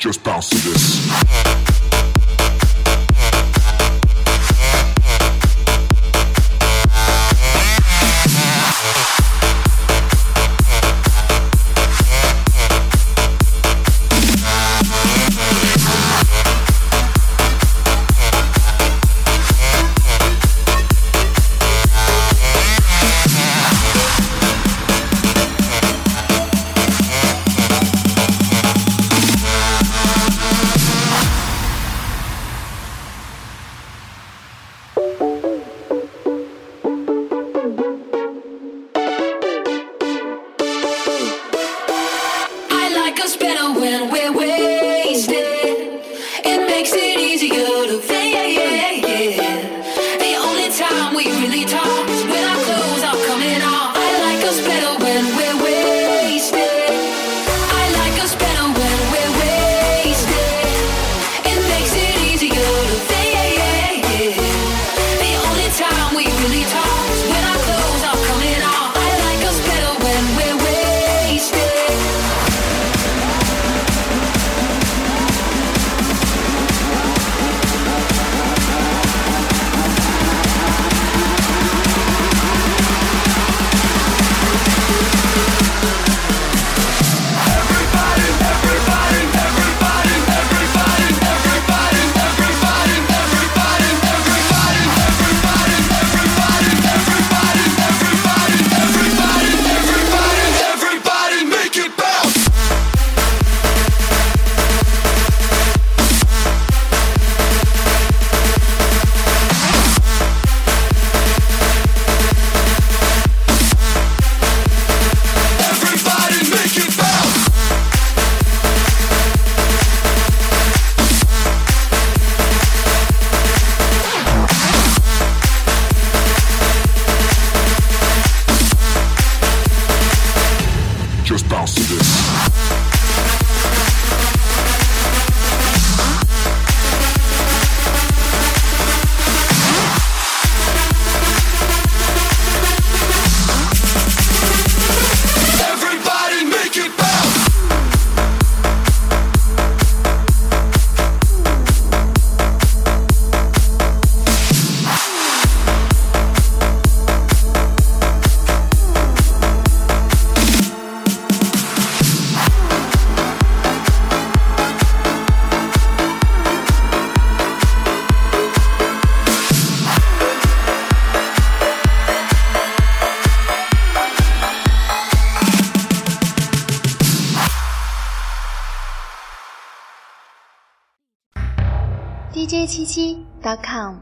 just bounce to this. better when we're with. bounce to this. j 七七 .com。